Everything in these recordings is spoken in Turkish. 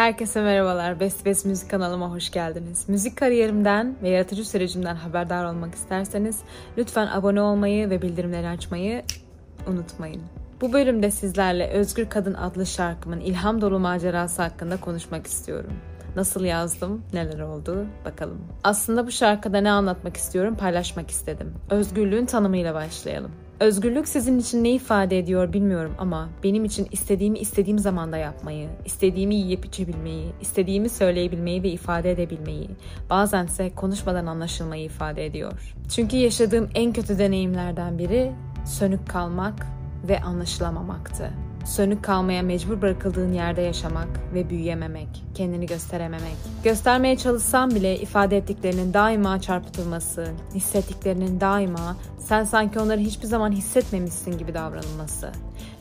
Herkese merhabalar. Best Best Müzik kanalıma hoş geldiniz. Müzik kariyerimden ve yaratıcı sürecimden haberdar olmak isterseniz lütfen abone olmayı ve bildirimleri açmayı unutmayın. Bu bölümde sizlerle Özgür Kadın adlı şarkımın ilham dolu macerası hakkında konuşmak istiyorum. Nasıl yazdım, neler oldu bakalım. Aslında bu şarkıda ne anlatmak istiyorum paylaşmak istedim. Özgürlüğün tanımıyla başlayalım. Özgürlük sizin için ne ifade ediyor bilmiyorum ama benim için istediğimi istediğim zamanda yapmayı, istediğimi yiyip içebilmeyi, istediğimi söyleyebilmeyi ve ifade edebilmeyi, bazense konuşmadan anlaşılmayı ifade ediyor. Çünkü yaşadığım en kötü deneyimlerden biri sönük kalmak ve anlaşılamamaktı. Sönük kalmaya mecbur bırakıldığın yerde yaşamak ve büyüyememek, kendini gösterememek. Göstermeye çalışsam bile ifade ettiklerinin daima çarpıtılması, hissettiklerinin daima sen sanki onları hiçbir zaman hissetmemişsin gibi davranılması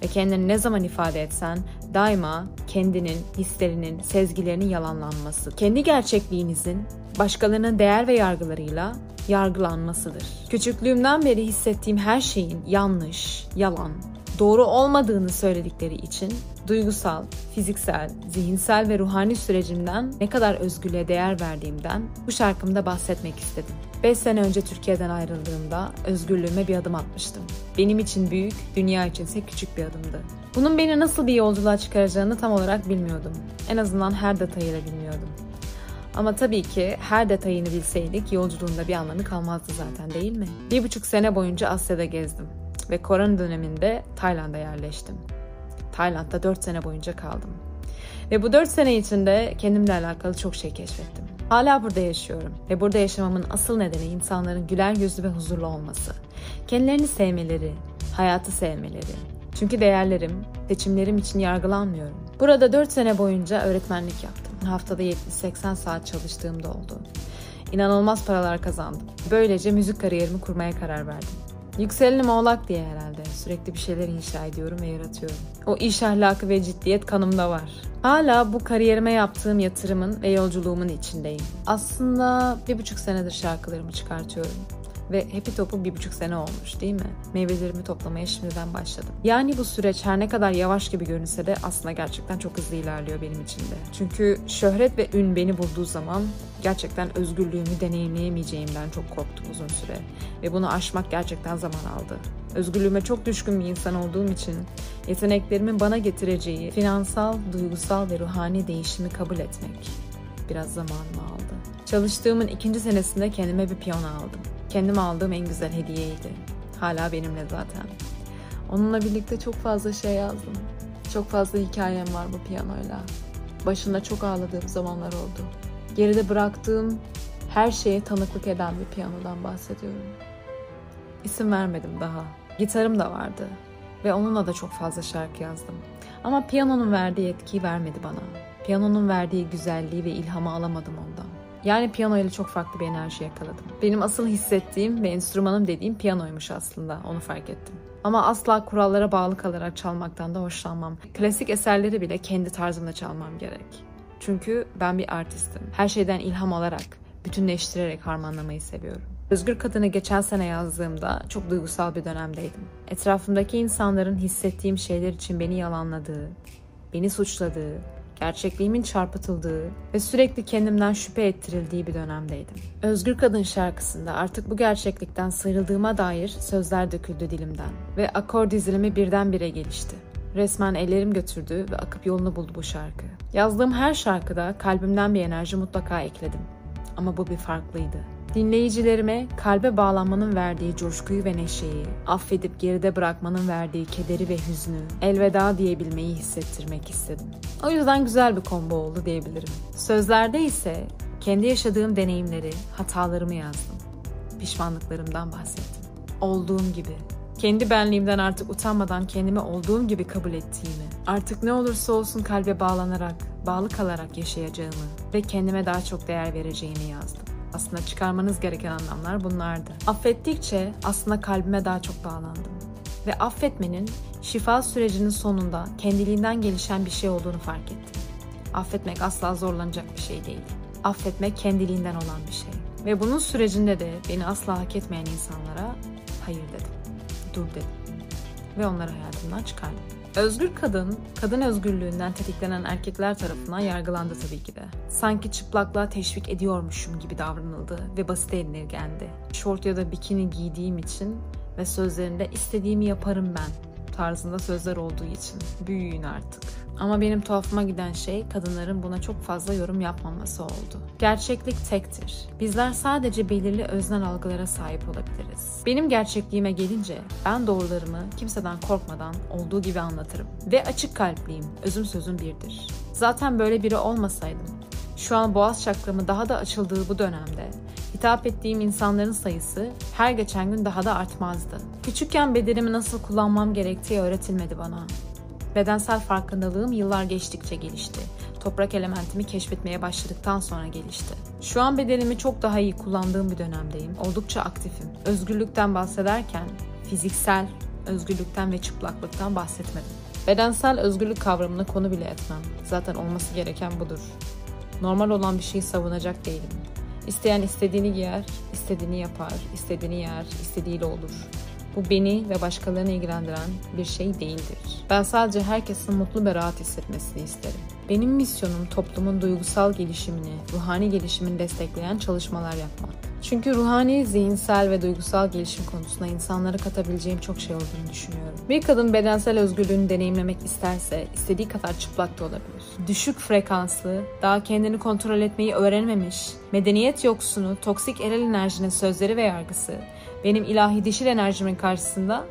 ve kendini ne zaman ifade etsen daima kendinin, hislerinin, sezgilerinin yalanlanması. Kendi gerçekliğinizin başkalarının değer ve yargılarıyla yargılanmasıdır. Küçüklüğümden beri hissettiğim her şeyin yanlış, yalan, doğru olmadığını söyledikleri için duygusal, fiziksel, zihinsel ve ruhani sürecimden ne kadar özgürlüğe değer verdiğimden bu şarkımda bahsetmek istedim. 5 sene önce Türkiye'den ayrıldığımda özgürlüğüme bir adım atmıştım. Benim için büyük, dünya içinse küçük bir adımdı. Bunun beni nasıl bir yolculuğa çıkaracağını tam olarak bilmiyordum. En azından her detayıyla bilmiyordum. Ama tabii ki her detayını bilseydik yolculuğunda bir anlamı kalmazdı zaten değil mi? Bir buçuk sene boyunca Asya'da gezdim ve korona döneminde Tayland'a yerleştim. Tayland'da 4 sene boyunca kaldım. Ve bu 4 sene içinde kendimle alakalı çok şey keşfettim. Hala burada yaşıyorum ve burada yaşamamın asıl nedeni insanların güler yüzlü ve huzurlu olması. Kendilerini sevmeleri, hayatı sevmeleri. Çünkü değerlerim, seçimlerim için yargılanmıyorum. Burada 4 sene boyunca öğretmenlik yaptım. Haftada 70-80 saat çalıştığım da oldu. İnanılmaz paralar kazandım. Böylece müzik kariyerimi kurmaya karar verdim. Yükselenim oğlak diye herhalde. Sürekli bir şeyler inşa ediyorum ve yaratıyorum. O iş ahlakı ve ciddiyet kanımda var. Hala bu kariyerime yaptığım yatırımın ve yolculuğumun içindeyim. Aslında bir buçuk senedir şarkılarımı çıkartıyorum. Ve Happy Top'u bir buçuk sene olmuş değil mi? Meyvelerimi toplamaya şimdiden başladım. Yani bu süreç her ne kadar yavaş gibi görünse de aslında gerçekten çok hızlı ilerliyor benim için de. Çünkü şöhret ve ün beni bulduğu zaman gerçekten özgürlüğümü deneyimleyemeyeceğimden çok korktum uzun süre. Ve bunu aşmak gerçekten zaman aldı. Özgürlüğüme çok düşkün bir insan olduğum için yeteneklerimin bana getireceği finansal, duygusal ve ruhani değişimi kabul etmek biraz zamanımı aldı. Çalıştığımın ikinci senesinde kendime bir piyano aldım. Kendime aldığım en güzel hediyeydi. Hala benimle zaten. Onunla birlikte çok fazla şey yazdım. Çok fazla hikayem var bu piyanoyla. Başında çok ağladığım zamanlar oldu. Geride bıraktığım her şeye tanıklık eden bir piyanodan bahsediyorum. İsim vermedim daha. Gitarım da vardı ve onunla da çok fazla şarkı yazdım. Ama piyanonun verdiği etkiyi vermedi bana. Piyanonun verdiği güzelliği ve ilhamı alamadım ondan. Yani piyano ile çok farklı bir enerji yakaladım. Benim asıl hissettiğim ve enstrümanım dediğim piyanoymuş aslında. Onu fark ettim. Ama asla kurallara bağlı kalarak çalmaktan da hoşlanmam. Klasik eserleri bile kendi tarzımda çalmam gerek. Çünkü ben bir artistim. Her şeyden ilham alarak, bütünleştirerek harmanlamayı seviyorum. Özgür Kadın'ı geçen sene yazdığımda çok duygusal bir dönemdeydim. Etrafımdaki insanların hissettiğim şeyler için beni yalanladığı, beni suçladığı, gerçekliğimin çarpıtıldığı ve sürekli kendimden şüphe ettirildiği bir dönemdeydim. Özgür Kadın şarkısında artık bu gerçeklikten sıyrıldığıma dair sözler döküldü dilimden ve akor dizilimi birdenbire gelişti. Resmen ellerim götürdü ve akıp yolunu buldu bu şarkı. Yazdığım her şarkıda kalbimden bir enerji mutlaka ekledim. Ama bu bir farklıydı. Dinleyicilerime kalbe bağlanmanın verdiği coşkuyu ve neşeyi, affedip geride bırakmanın verdiği kederi ve hüznü, elveda diyebilmeyi hissettirmek istedim. O yüzden güzel bir combo oldu diyebilirim. Sözlerde ise kendi yaşadığım deneyimleri, hatalarımı yazdım. Pişmanlıklarımdan bahsettim. Olduğum gibi, kendi benliğimden artık utanmadan kendimi olduğum gibi kabul ettiğimi, artık ne olursa olsun kalbe bağlanarak, bağlı kalarak yaşayacağımı ve kendime daha çok değer vereceğimi yazdım. Aslında çıkarmanız gereken anlamlar bunlardı. Affettikçe aslında kalbime daha çok bağlandım. Ve affetmenin şifa sürecinin sonunda kendiliğinden gelişen bir şey olduğunu fark ettim. Affetmek asla zorlanacak bir şey değil. Affetmek kendiliğinden olan bir şey. Ve bunun sürecinde de beni asla hak etmeyen insanlara hayır dedim. Dur dedim. Ve onları hayatımdan çıkardım. Özgür kadın, kadın özgürlüğünden tetiklenen erkekler tarafından yargılandı tabii ki de. Sanki çıplaklığa teşvik ediyormuşum gibi davranıldı ve basit indirgendi. Şort ya da bikini giydiğim için ve sözlerinde istediğimi yaparım ben tarzında sözler olduğu için. Büyüyün artık. Ama benim tuhafıma giden şey kadınların buna çok fazla yorum yapmaması oldu. Gerçeklik tektir. Bizler sadece belirli öznel algılara sahip olabiliriz. Benim gerçekliğime gelince ben doğrularımı kimseden korkmadan olduğu gibi anlatırım. Ve açık kalpliyim. Özüm sözüm birdir. Zaten böyle biri olmasaydım şu an boğaz çakramı daha da açıldığı bu dönemde hitap ettiğim insanların sayısı her geçen gün daha da artmazdı. Küçükken bedenimi nasıl kullanmam gerektiği öğretilmedi bana. Bedensel farkındalığım yıllar geçtikçe gelişti. Toprak elementimi keşfetmeye başladıktan sonra gelişti. Şu an bedenimi çok daha iyi kullandığım bir dönemdeyim. Oldukça aktifim. Özgürlükten bahsederken fiziksel özgürlükten ve çıplaklıktan bahsetmedim. Bedensel özgürlük kavramını konu bile etmem. Zaten olması gereken budur. Normal olan bir şeyi savunacak değilim. İsteyen istediğini giyer, istediğini yapar, istediğini yer, istediğiyle olur. Bu beni ve başkalarını ilgilendiren bir şey değildir. Ben sadece herkesin mutlu ve rahat hissetmesini isterim. Benim misyonum toplumun duygusal gelişimini, ruhani gelişimini destekleyen çalışmalar yapmak. Çünkü ruhani, zihinsel ve duygusal gelişim konusunda insanlara katabileceğim çok şey olduğunu düşünüyorum. Bir kadın bedensel özgürlüğünü deneyimlemek isterse istediği kadar çıplak da olabilir. Düşük frekanslı, daha kendini kontrol etmeyi öğrenmemiş, medeniyet yoksunu, toksik erel enerjinin sözleri ve yargısı benim ilahi dişil enerjimin karşısında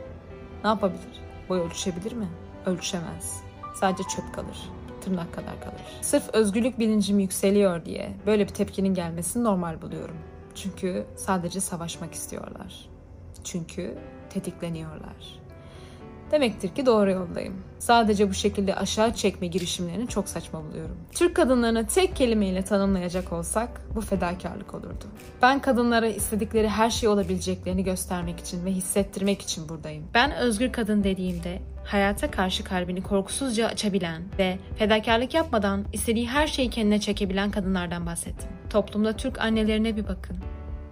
ne yapabilir? Boy ölçüşebilir mi? Ölçüşemez. Sadece çöp kalır. Tırnak kadar kalır. Sırf özgürlük bilincim yükseliyor diye böyle bir tepkinin gelmesini normal buluyorum. Çünkü sadece savaşmak istiyorlar. Çünkü tetikleniyorlar. Demektir ki doğru yoldayım. Sadece bu şekilde aşağı çekme girişimlerini çok saçma buluyorum. Türk kadınlarını tek kelimeyle tanımlayacak olsak bu fedakarlık olurdu. Ben kadınlara istedikleri her şey olabileceklerini göstermek için ve hissettirmek için buradayım. Ben özgür kadın dediğimde hayata karşı kalbini korkusuzca açabilen ve fedakarlık yapmadan istediği her şeyi kendine çekebilen kadınlardan bahsettim. Toplumda Türk annelerine bir bakın.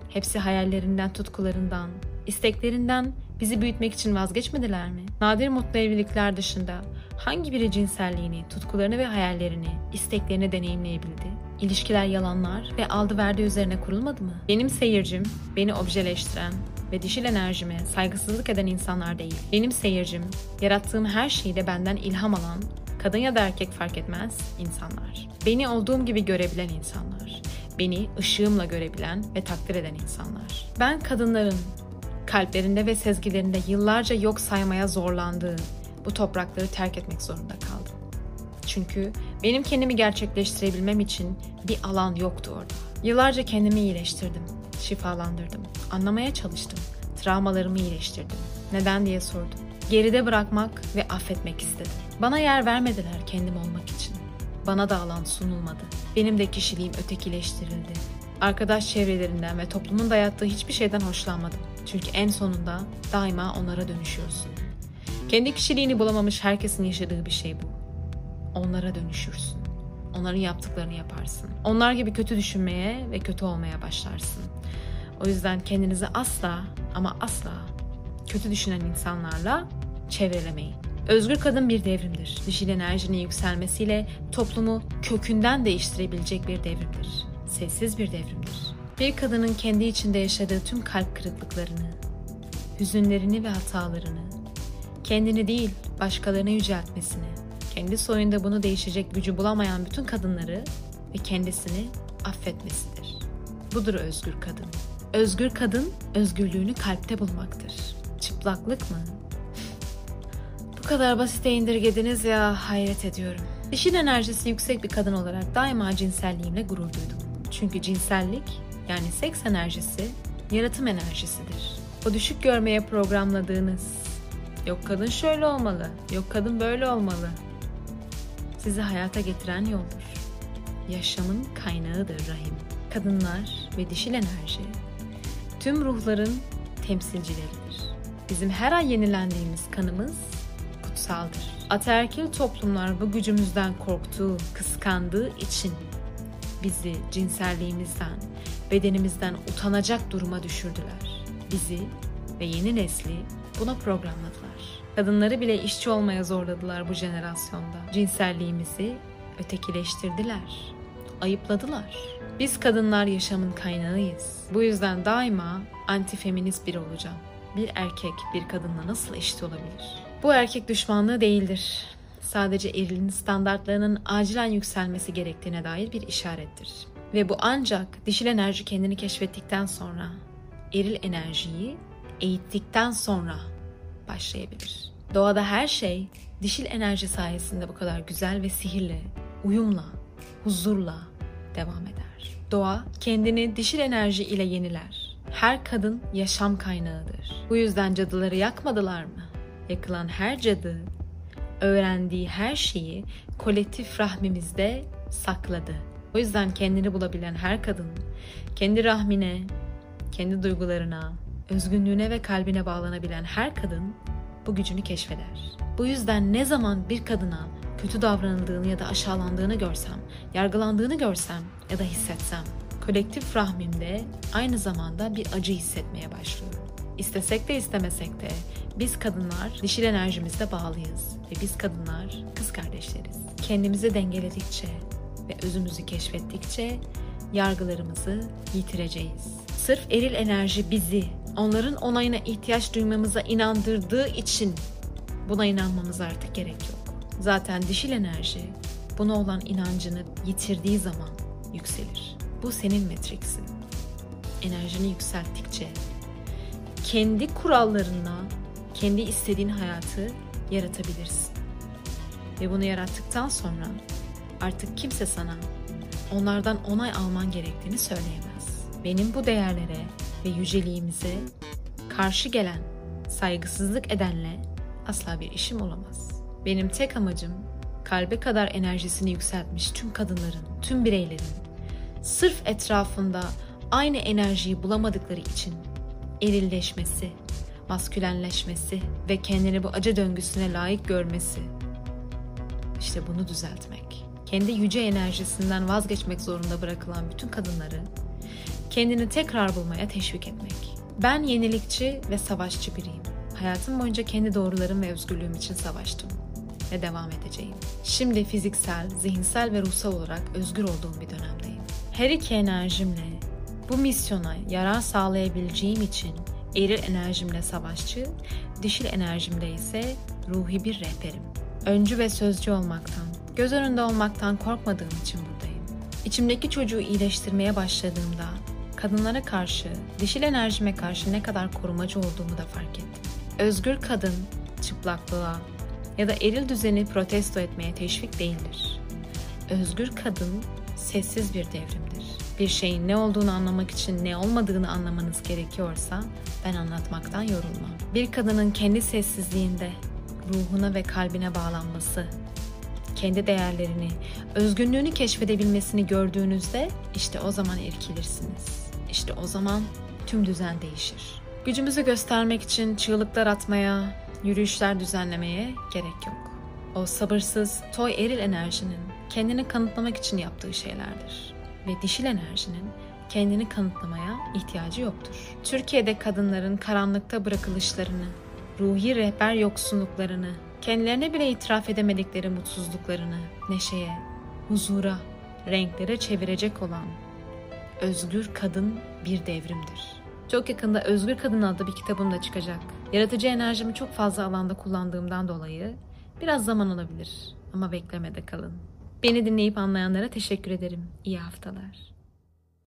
Hepsi hayallerinden, tutkularından, isteklerinden bizi büyütmek için vazgeçmediler mi? Nadir mutlu evlilikler dışında hangi biri cinselliğini, tutkularını ve hayallerini, isteklerini deneyimleyebildi? İlişkiler yalanlar ve aldı verdi üzerine kurulmadı mı? Benim seyircim, beni objeleştiren ve dişil enerjime saygısızlık eden insanlar değil. Benim seyircim, yarattığım her şeyde benden ilham alan, kadın ya da erkek fark etmez insanlar. Beni olduğum gibi görebilen insanlar. Beni ışığımla görebilen ve takdir eden insanlar. Ben kadınların kalplerinde ve sezgilerinde yıllarca yok saymaya zorlandığı bu toprakları terk etmek zorunda kaldım. Çünkü benim kendimi gerçekleştirebilmem için bir alan yoktu orada. Yıllarca kendimi iyileştirdim, şifalandırdım, anlamaya çalıştım, travmalarımı iyileştirdim. Neden diye sordum. Geride bırakmak ve affetmek istedim. Bana yer vermediler kendim olmak için. Bana da alan sunulmadı. Benim de kişiliğim ötekileştirildi. Arkadaş çevrelerinden ve toplumun dayattığı hiçbir şeyden hoşlanmadım. Çünkü en sonunda daima onlara dönüşüyorsun. Kendi kişiliğini bulamamış herkesin yaşadığı bir şey bu. Onlara dönüşürsün. Onların yaptıklarını yaparsın. Onlar gibi kötü düşünmeye ve kötü olmaya başlarsın. O yüzden kendinizi asla ama asla kötü düşünen insanlarla çevrelemeyin. Özgür kadın bir devrimdir. Dişil enerjinin yükselmesiyle toplumu kökünden değiştirebilecek bir devrimdir. Sessiz bir devrimdir. Bir kadının kendi içinde yaşadığı tüm kalp kırıklıklarını, hüzünlerini ve hatalarını, kendini değil başkalarını yüceltmesini, kendi soyunda bunu değişecek gücü bulamayan bütün kadınları ve kendisini affetmesidir. Budur özgür kadın. Özgür kadın özgürlüğünü kalpte bulmaktır. Çıplaklık mı? Bu kadar basite indirgediniz ya hayret ediyorum. Dişil enerjisi yüksek bir kadın olarak daima cinselliğimle gurur duydum. Çünkü cinsellik yani seks enerjisi yaratım enerjisidir. O düşük görmeye programladığınız yok kadın şöyle olmalı, yok kadın böyle olmalı sizi hayata getiren yoldur. Yaşamın kaynağıdır rahim. Kadınlar ve dişil enerji tüm ruhların temsilcileridir. Bizim her ay yenilendiğimiz kanımız kutsaldır. Ataerkil toplumlar bu gücümüzden korktuğu, kıskandığı için bizi cinselliğimizden, bedenimizden utanacak duruma düşürdüler. Bizi ve yeni nesli buna programladılar. Kadınları bile işçi olmaya zorladılar bu jenerasyonda. Cinselliğimizi ötekileştirdiler. Ayıpladılar. Biz kadınlar yaşamın kaynağıyız. Bu yüzden daima antifeminist biri olacağım. Bir erkek bir kadınla nasıl eşit olabilir? Bu erkek düşmanlığı değildir. Sadece erilin standartlarının acilen yükselmesi gerektiğine dair bir işarettir. Ve bu ancak dişil enerji kendini keşfettikten sonra, eril enerjiyi eğittikten sonra başlayabilir. Doğada her şey dişil enerji sayesinde bu kadar güzel ve sihirli, uyumla, huzurla devam eder. Doğa kendini dişil enerji ile yeniler. Her kadın yaşam kaynağıdır. Bu yüzden cadıları yakmadılar mı? Yakılan her cadı öğrendiği her şeyi kolektif rahmimizde sakladı. O yüzden kendini bulabilen her kadın kendi rahmine, kendi duygularına, özgünlüğüne ve kalbine bağlanabilen her kadın bu gücünü keşfeder. Bu yüzden ne zaman bir kadına kötü davranıldığını ya da aşağılandığını görsem, yargılandığını görsem ya da hissetsem, kolektif rahmimde aynı zamanda bir acı hissetmeye başlıyorum. İstesek de istemesek de biz kadınlar dişil enerjimizde bağlıyız ve biz kadınlar kız kardeşleriz. Kendimizi dengeledikçe ve özümüzü keşfettikçe yargılarımızı yitireceğiz. Sırf eril enerji bizi onların onayına ihtiyaç duymamıza inandırdığı için buna inanmamız artık gerek yok. Zaten dişil enerji buna olan inancını yitirdiği zaman yükselir. Bu senin metriksin. Enerjini yükselttikçe kendi kurallarına, kendi istediğin hayatı yaratabilirsin. Ve bunu yarattıktan sonra artık kimse sana onlardan onay alman gerektiğini söyleyemez. Benim bu değerlere ve yüceliğimize karşı gelen, saygısızlık edenle asla bir işim olamaz. Benim tek amacım kalbe kadar enerjisini yükseltmiş tüm kadınların, tüm bireylerin sırf etrafında aynı enerjiyi bulamadıkları için erilleşmesi, maskülenleşmesi ve kendini bu acı döngüsüne layık görmesi. İşte bunu düzeltmek. Kendi yüce enerjisinden vazgeçmek zorunda bırakılan bütün kadınları kendini tekrar bulmaya teşvik etmek. Ben yenilikçi ve savaşçı biriyim. Hayatım boyunca kendi doğrularım ve özgürlüğüm için savaştım ve devam edeceğim. Şimdi fiziksel, zihinsel ve ruhsal olarak özgür olduğum bir dönemdeyim. Her iki enerjimle bu misyona yarar sağlayabileceğim için eril enerjimle savaşçı, dişil enerjimle ise ruhi bir rehberim. Öncü ve sözcü olmaktan, göz önünde olmaktan korkmadığım için buradayım. İçimdeki çocuğu iyileştirmeye başladığımda kadınlara karşı, dişil enerjime karşı ne kadar korumacı olduğumu da fark ettim. Özgür kadın çıplaklığa ya da eril düzeni protesto etmeye teşvik değildir. Özgür kadın sessiz bir devrimdir. Bir şeyin ne olduğunu anlamak için ne olmadığını anlamanız gerekiyorsa ben anlatmaktan yorulmam. Bir kadının kendi sessizliğinde ruhuna ve kalbine bağlanması, kendi değerlerini, özgünlüğünü keşfedebilmesini gördüğünüzde işte o zaman erkilirsiniz. İşte o zaman tüm düzen değişir. Gücümüzü göstermek için çığlıklar atmaya, yürüyüşler düzenlemeye gerek yok. O sabırsız, toy eril enerjinin kendini kanıtlamak için yaptığı şeylerdir. Ve dişil enerjinin kendini kanıtlamaya ihtiyacı yoktur. Türkiye'de kadınların karanlıkta bırakılışlarını, ruhi rehber yoksunluklarını, kendilerine bile itiraf edemedikleri mutsuzluklarını neşeye, huzura, renklere çevirecek olan özgür kadın bir devrimdir. Çok yakında Özgür Kadın adlı bir kitabım da çıkacak. Yaratıcı enerjimi çok fazla alanda kullandığımdan dolayı biraz zaman alabilir ama beklemede kalın. Beni dinleyip anlayanlara teşekkür ederim. İyi haftalar.